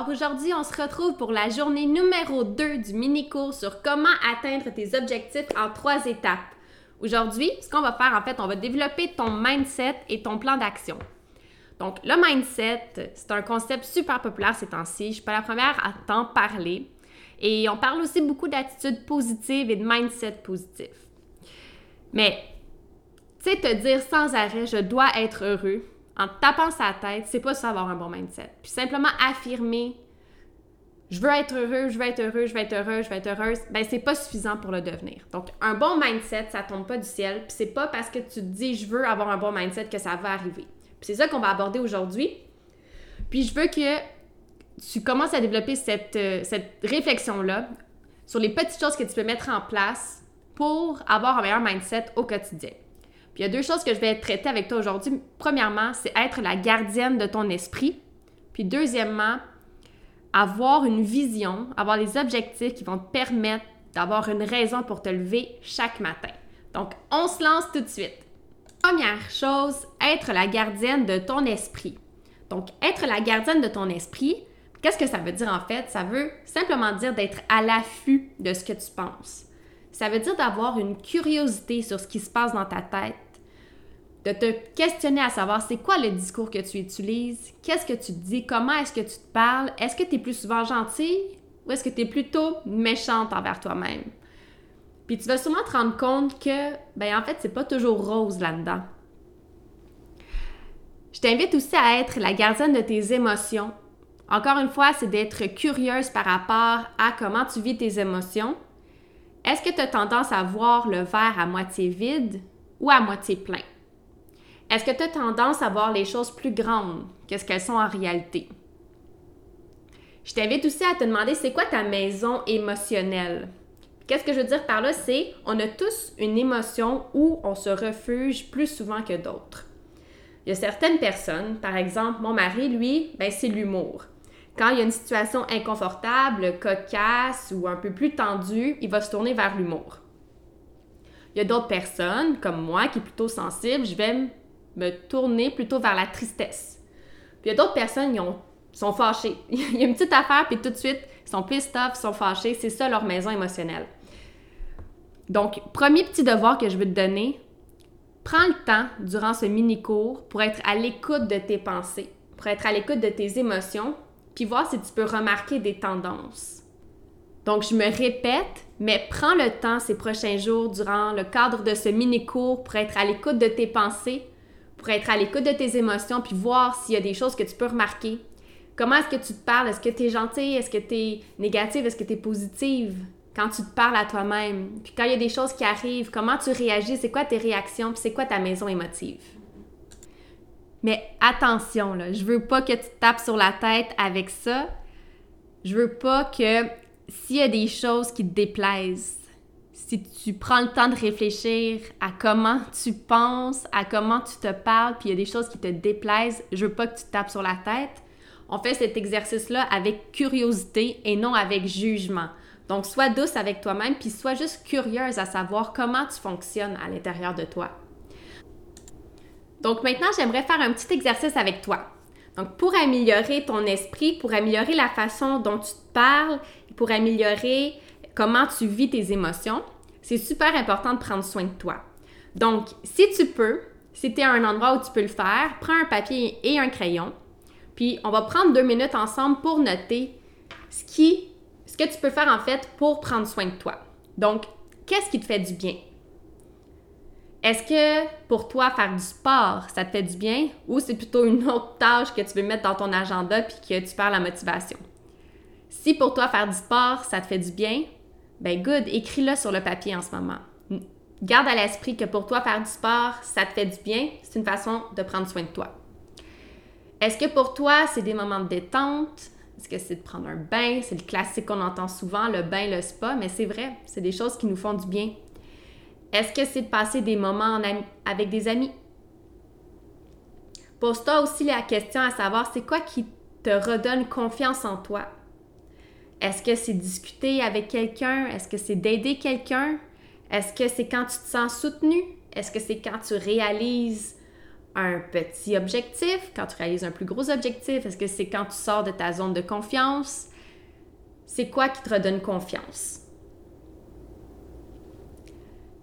Alors aujourd'hui, on se retrouve pour la journée numéro 2 du mini-cours sur comment atteindre tes objectifs en trois étapes. Aujourd'hui, ce qu'on va faire, en fait, on va développer ton mindset et ton plan d'action. Donc, le mindset, c'est un concept super populaire ces temps-ci. Je ne suis pas la première à t'en parler. Et on parle aussi beaucoup d'attitude positive et de mindset positif. Mais, tu sais, te dire sans arrêt, je dois être heureux, en tapant sa tête, c'est pas ça avoir un bon mindset. Puis simplement affirmer je veux être heureux, je veux être heureux, je veux être heureux, je veux être heureuse, ben c'est pas suffisant pour le devenir. Donc un bon mindset, ça tombe pas du ciel, puis c'est pas parce que tu te dis je veux avoir un bon mindset que ça va arriver. Puis c'est ça qu'on va aborder aujourd'hui. Puis je veux que tu commences à développer cette, euh, cette réflexion-là sur les petites choses que tu peux mettre en place pour avoir un meilleur mindset au quotidien. Puis il y a deux choses que je vais traiter avec toi aujourd'hui. Premièrement, c'est être la gardienne de ton esprit. Puis deuxièmement, avoir une vision, avoir les objectifs qui vont te permettre d'avoir une raison pour te lever chaque matin. Donc, on se lance tout de suite. Première chose, être la gardienne de ton esprit. Donc, être la gardienne de ton esprit, qu'est-ce que ça veut dire en fait? Ça veut simplement dire d'être à l'affût de ce que tu penses. Ça veut dire d'avoir une curiosité sur ce qui se passe dans ta tête, de te questionner à savoir c'est quoi le discours que tu utilises, qu'est-ce que tu dis, comment est-ce que tu te parles, est-ce que tu es plus souvent gentil ou est-ce que tu es plutôt méchante envers toi-même? Puis tu vas sûrement te rendre compte que, ben en fait, c'est pas toujours rose là-dedans. Je t'invite aussi à être la gardienne de tes émotions. Encore une fois, c'est d'être curieuse par rapport à comment tu vis tes émotions. Est-ce que tu as tendance à voir le verre à moitié vide ou à moitié plein? Est-ce que tu as tendance à voir les choses plus grandes que ce qu'elles sont en réalité? Je t'invite aussi à te demander c'est quoi ta maison émotionnelle? Qu'est-ce que je veux dire par là? C'est on a tous une émotion où on se refuge plus souvent que d'autres. Il y a certaines personnes, par exemple, mon mari, lui, ben, c'est l'humour. Quand il y a une situation inconfortable, cocasse ou un peu plus tendue, il va se tourner vers l'humour. Il y a d'autres personnes, comme moi, qui est plutôt sensible, je vais me tourner plutôt vers la tristesse. Il y a d'autres personnes qui sont fâchées. il y a une petite affaire, puis tout de suite, ils sont pissed off, ils sont fâchés. C'est ça leur maison émotionnelle. Donc, premier petit devoir que je veux te donner, prends le temps durant ce mini-cours pour être à l'écoute de tes pensées, pour être à l'écoute de tes émotions, puis voir si tu peux remarquer des tendances. Donc, je me répète, mais prends le temps ces prochains jours durant le cadre de ce mini-cours pour être à l'écoute de tes pensées, pour être à l'écoute de tes émotions, puis voir s'il y a des choses que tu peux remarquer. Comment est-ce que tu te parles? Est-ce que tu es gentille? Est-ce que tu es négative? Est-ce que tu es positive? Quand tu te parles à toi-même? Puis quand il y a des choses qui arrivent, comment tu réagis? C'est quoi tes réactions? Puis c'est quoi ta maison émotive? Mais attention, je veux pas que tu tapes sur la tête avec ça. Je veux pas que s'il y a des choses qui te déplaisent, si tu prends le temps de réfléchir à comment tu penses, à comment tu te parles, puis il y a des choses qui te déplaisent, je veux pas que tu te tapes sur la tête. On fait cet exercice-là avec curiosité et non avec jugement. Donc, sois douce avec toi-même, puis sois juste curieuse à savoir comment tu fonctionnes à l'intérieur de toi. Donc, maintenant, j'aimerais faire un petit exercice avec toi. Donc, pour améliorer ton esprit, pour améliorer la façon dont tu te parles, pour améliorer comment tu vis tes émotions, c'est super important de prendre soin de toi. Donc, si tu peux, si tu es à un endroit où tu peux le faire, prends un papier et un crayon, puis on va prendre deux minutes ensemble pour noter ce, qui, ce que tu peux faire en fait pour prendre soin de toi. Donc, qu'est-ce qui te fait du bien? Est-ce que pour toi, faire du sport, ça te fait du bien ou c'est plutôt une autre tâche que tu veux mettre dans ton agenda puis que tu perds la motivation? Si pour toi, faire du sport, ça te fait du bien, ben good, écris-le sur le papier en ce moment. Garde à l'esprit que pour toi, faire du sport, ça te fait du bien. C'est une façon de prendre soin de toi. Est-ce que pour toi, c'est des moments de détente? Est-ce que c'est de prendre un bain? C'est le classique qu'on entend souvent, le bain, le spa, mais c'est vrai, c'est des choses qui nous font du bien. Est-ce que c'est de passer des moments avec des amis? Pose-toi aussi la question à savoir, c'est quoi qui te redonne confiance en toi? Est-ce que c'est discuter avec quelqu'un? Est-ce que c'est d'aider quelqu'un? Est-ce que c'est quand tu te sens soutenu? Est-ce que c'est quand tu réalises un petit objectif, quand tu réalises un plus gros objectif? Est-ce que c'est quand tu sors de ta zone de confiance? C'est quoi qui te redonne confiance?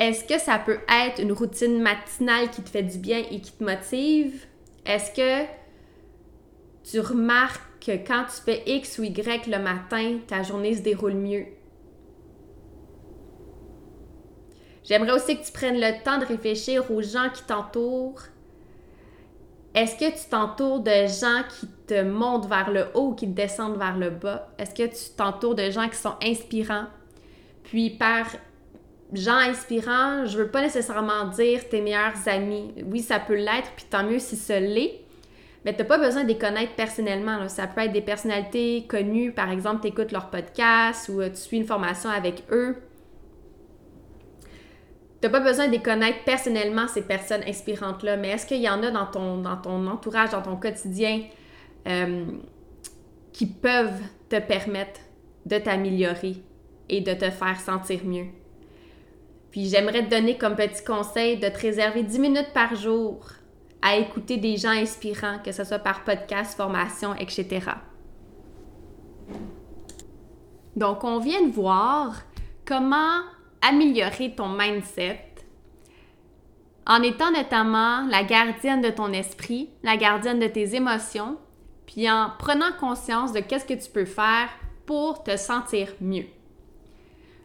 Est-ce que ça peut être une routine matinale qui te fait du bien et qui te motive? Est-ce que tu remarques que quand tu fais X ou Y le matin, ta journée se déroule mieux? J'aimerais aussi que tu prennes le temps de réfléchir aux gens qui t'entourent. Est-ce que tu t'entoures de gens qui te montent vers le haut ou qui te descendent vers le bas? Est-ce que tu t'entoures de gens qui sont inspirants? Puis par gens inspirants, je veux pas nécessairement dire tes meilleurs amis. Oui, ça peut l'être, puis tant mieux si ce l'est. Mais t'as pas besoin de les connaître personnellement. Ça peut être des personnalités connues, par exemple, tu écoutes leur podcast ou euh, tu suis une formation avec eux. T'as pas besoin de les connaître personnellement, ces personnes inspirantes-là, mais est-ce qu'il y en a dans ton, dans ton entourage, dans ton quotidien, euh, qui peuvent te permettre de t'améliorer et de te faire sentir mieux? Puis j'aimerais te donner comme petit conseil de te réserver 10 minutes par jour à écouter des gens inspirants, que ce soit par podcast, formation, etc. Donc, on vient de voir comment améliorer ton mindset en étant notamment la gardienne de ton esprit, la gardienne de tes émotions, puis en prenant conscience de qu'est-ce que tu peux faire pour te sentir mieux.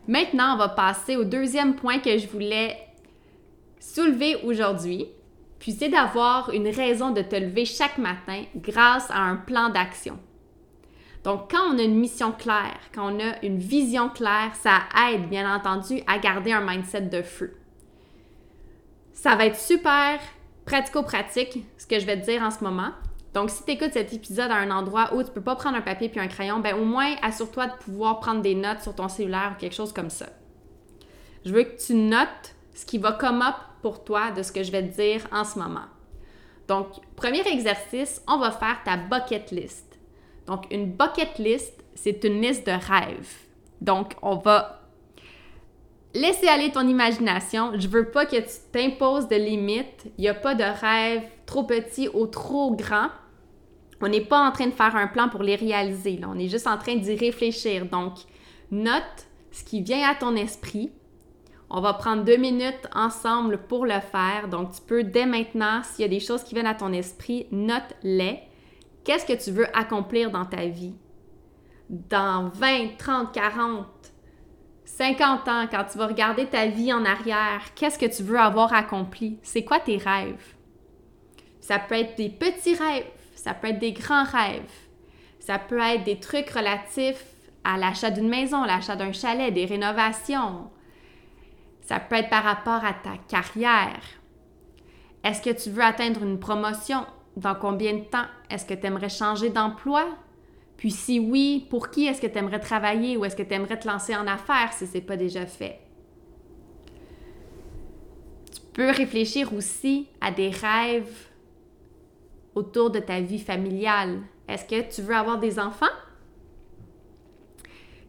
Maintenant, on va passer au deuxième point que je voulais soulever aujourd'hui, puis c'est d'avoir une raison de te lever chaque matin grâce à un plan d'action. Donc, quand on a une mission claire, quand on a une vision claire, ça aide bien entendu à garder un mindset de feu. Ça va être super pratico-pratique, ce que je vais te dire en ce moment. Donc, si tu écoutes cet épisode à un endroit où tu peux pas prendre un papier puis un crayon, ben au moins assure-toi de pouvoir prendre des notes sur ton cellulaire ou quelque chose comme ça. Je veux que tu notes ce qui va come up pour toi de ce que je vais te dire en ce moment. Donc, premier exercice, on va faire ta bucket list. Donc, une bucket list, c'est une liste de rêves. Donc, on va laisser aller ton imagination. Je veux pas que tu t'imposes de limites. Il n'y a pas de rêve trop petit ou trop grand. On n'est pas en train de faire un plan pour les réaliser. On est juste en train d'y réfléchir. Donc, note ce qui vient à ton esprit. On va prendre deux minutes ensemble pour le faire. Donc, tu peux dès maintenant, s'il y a des choses qui viennent à ton esprit, note-les. Qu'est-ce que tu veux accomplir dans ta vie? Dans 20, 30, 40, 50 ans, quand tu vas regarder ta vie en arrière, qu'est-ce que tu veux avoir accompli? C'est quoi tes rêves? Ça peut être des petits rêves, ça peut être des grands rêves. Ça peut être des trucs relatifs à l'achat d'une maison, l'achat d'un chalet, des rénovations. Ça peut être par rapport à ta carrière. Est-ce que tu veux atteindre une promotion? Dans combien de temps? Est-ce que tu aimerais changer d'emploi? Puis si oui, pour qui est-ce que tu aimerais travailler ou est-ce que tu aimerais te lancer en affaires si ce n'est pas déjà fait? Tu peux réfléchir aussi à des rêves autour de ta vie familiale. Est-ce que tu veux avoir des enfants?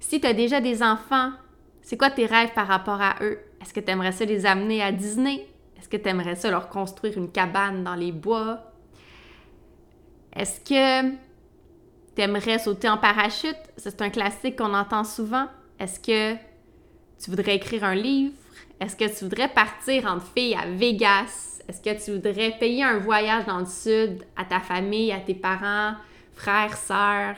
Si tu as déjà des enfants, c'est quoi tes rêves par rapport à eux? Est-ce que tu aimerais ça les amener à Disney? Est-ce que tu aimerais ça leur construire une cabane dans les bois? Est-ce que tu aimerais sauter en parachute? C'est un classique qu'on entend souvent. Est-ce que tu voudrais écrire un livre? Est-ce que tu voudrais partir en fille à Vegas? Est-ce que tu voudrais payer un voyage dans le sud à ta famille, à tes parents, frères, sœurs?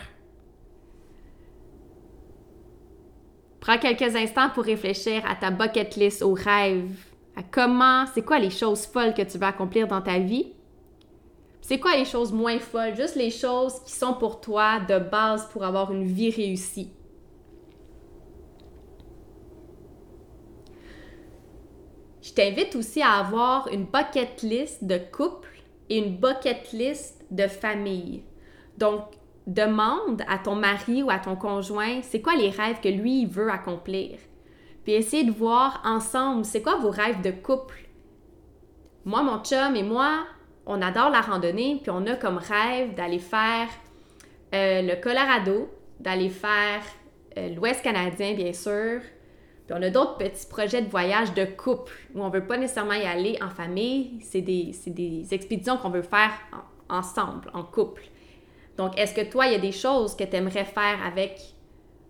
Prends quelques instants pour réfléchir à ta bucket list, aux rêves, à comment, c'est quoi les choses folles que tu veux accomplir dans ta vie? C'est quoi les choses moins folles, juste les choses qui sont pour toi de base pour avoir une vie réussie. Je t'invite aussi à avoir une bucket list de couple et une bucket list de famille. Donc, demande à ton mari ou à ton conjoint, c'est quoi les rêves que lui veut accomplir? Puis essayez de voir ensemble, c'est quoi vos rêves de couple? Moi, mon chum et moi, on adore la randonnée, puis on a comme rêve d'aller faire euh, le Colorado, d'aller faire euh, l'Ouest canadien, bien sûr, Puis on a d'autres petits projets de voyage de couple où on veut pas nécessairement y aller en famille. C'est des, expéditions qu'on veut faire ensemble, en couple. Donc, est-ce que toi, il y a des choses que tu aimerais faire avec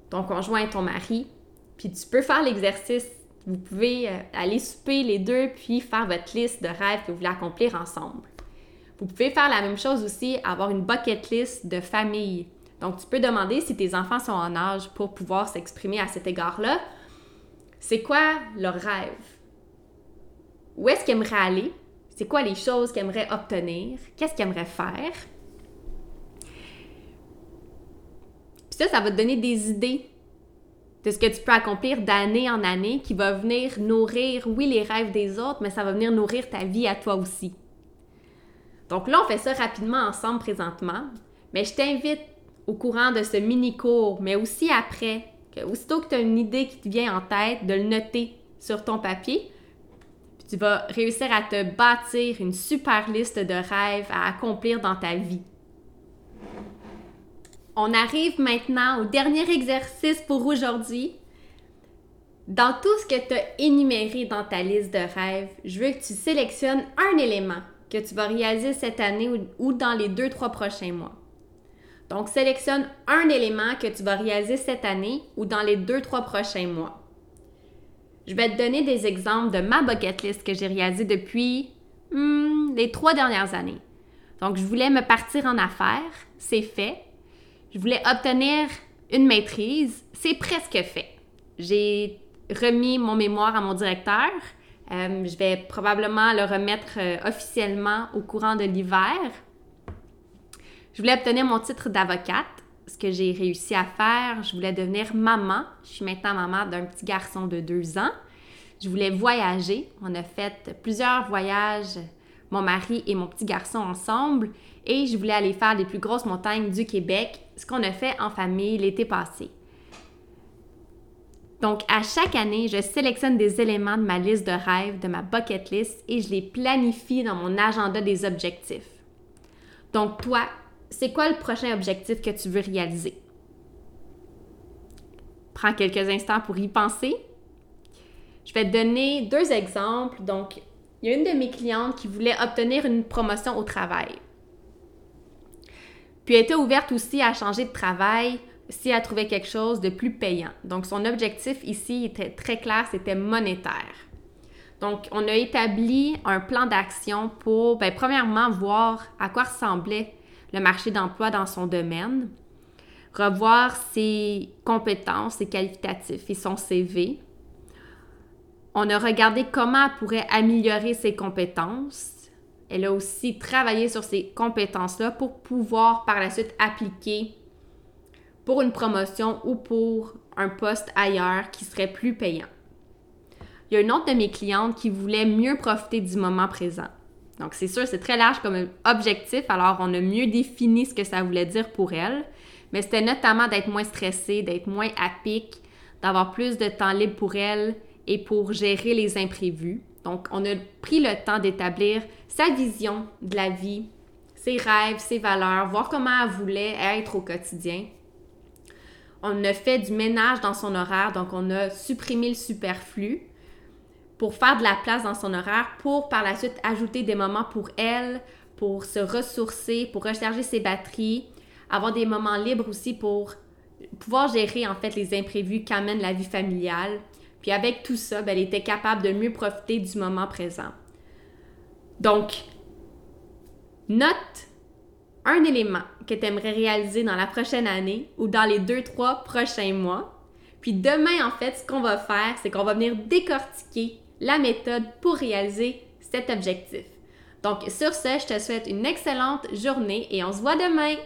ton conjoint et ton mari? Puis tu peux faire l'exercice. Vous pouvez euh, aller souper les deux, puis faire votre liste de rêves que vous voulez accomplir ensemble. Vous pouvez faire la même chose aussi, avoir une bucket list de famille. Donc, tu peux demander si tes enfants sont en âge pour pouvoir s'exprimer à cet égard-là c'est quoi leur rêve? Où est-ce qu'ils aimeraient aller? C'est quoi les choses qu'ils aimeraient obtenir? Qu'est-ce qu'ils aimeraient faire? Puis ça, ça va te donner des idées de ce que tu peux accomplir d'année en année qui va venir nourrir, oui, les rêves des autres, mais ça va venir nourrir ta vie à toi aussi. Donc là, on fait ça rapidement ensemble présentement, mais je t'invite au courant de ce mini-cours, mais aussi après, aussitôt que tu as une idée qui te vient en tête, de le noter sur ton papier. Puis tu vas réussir à te bâtir une super liste de rêves à accomplir dans ta vie. On arrive maintenant au dernier exercice pour aujourd'hui. Dans tout ce que tu as énuméré dans ta liste de rêves, je veux que tu sélectionnes un élément que tu vas réaliser cette année ou dans les deux, trois prochains mois. Donc, sélectionne un élément que tu vas réaliser cette année ou dans les deux, trois prochains mois. Je vais te donner des exemples de ma bucket list que j'ai réalisée depuis hmm, les trois dernières années. Donc, je voulais me partir en affaires, c'est fait. Je voulais obtenir une maîtrise, c'est presque fait. J'ai remis mon mémoire à mon directeur. Euh, je vais probablement le remettre euh, officiellement au courant de l'hiver. Je voulais obtenir mon titre d'avocate, ce que j'ai réussi à faire. Je voulais devenir maman. Je suis maintenant maman d'un petit garçon de deux ans. Je voulais voyager. On a fait plusieurs voyages, mon mari et mon petit garçon ensemble. Et je voulais aller faire les plus grosses montagnes du Québec, ce qu'on a fait en famille l'été passé. Donc, à chaque année, je sélectionne des éléments de ma liste de rêves, de ma bucket list, et je les planifie dans mon agenda des objectifs. Donc, toi, c'est quoi le prochain objectif que tu veux réaliser? Prends quelques instants pour y penser. Je vais te donner deux exemples. Donc, il y a une de mes clientes qui voulait obtenir une promotion au travail. Puis elle était ouverte aussi à changer de travail si elle trouvait quelque chose de plus payant. Donc, son objectif ici était très clair, c'était monétaire. Donc, on a établi un plan d'action pour, ben, premièrement, voir à quoi ressemblait le marché d'emploi dans son domaine, revoir ses compétences, ses qualificatifs et son CV. On a regardé comment elle pourrait améliorer ses compétences. Elle a aussi travaillé sur ces compétences-là pour pouvoir par la suite appliquer pour une promotion ou pour un poste ailleurs qui serait plus payant. Il y a une autre de mes clientes qui voulait mieux profiter du moment présent. Donc, c'est sûr, c'est très large comme objectif, alors on a mieux défini ce que ça voulait dire pour elle. Mais c'était notamment d'être moins stressée, d'être moins à pic, d'avoir plus de temps libre pour elle et pour gérer les imprévus. Donc, on a pris le temps d'établir sa vision de la vie, ses rêves, ses valeurs, voir comment elle voulait être au quotidien. On a fait du ménage dans son horaire, donc on a supprimé le superflu pour faire de la place dans son horaire, pour par la suite ajouter des moments pour elle, pour se ressourcer, pour recharger ses batteries, avoir des moments libres aussi pour pouvoir gérer en fait les imprévus qu'amène la vie familiale. Puis avec tout ça, ben, elle était capable de mieux profiter du moment présent. Donc, note un élément que tu aimerais réaliser dans la prochaine année ou dans les deux, trois prochains mois. Puis demain, en fait, ce qu'on va faire, c'est qu'on va venir décortiquer la méthode pour réaliser cet objectif. Donc sur ce, je te souhaite une excellente journée et on se voit demain.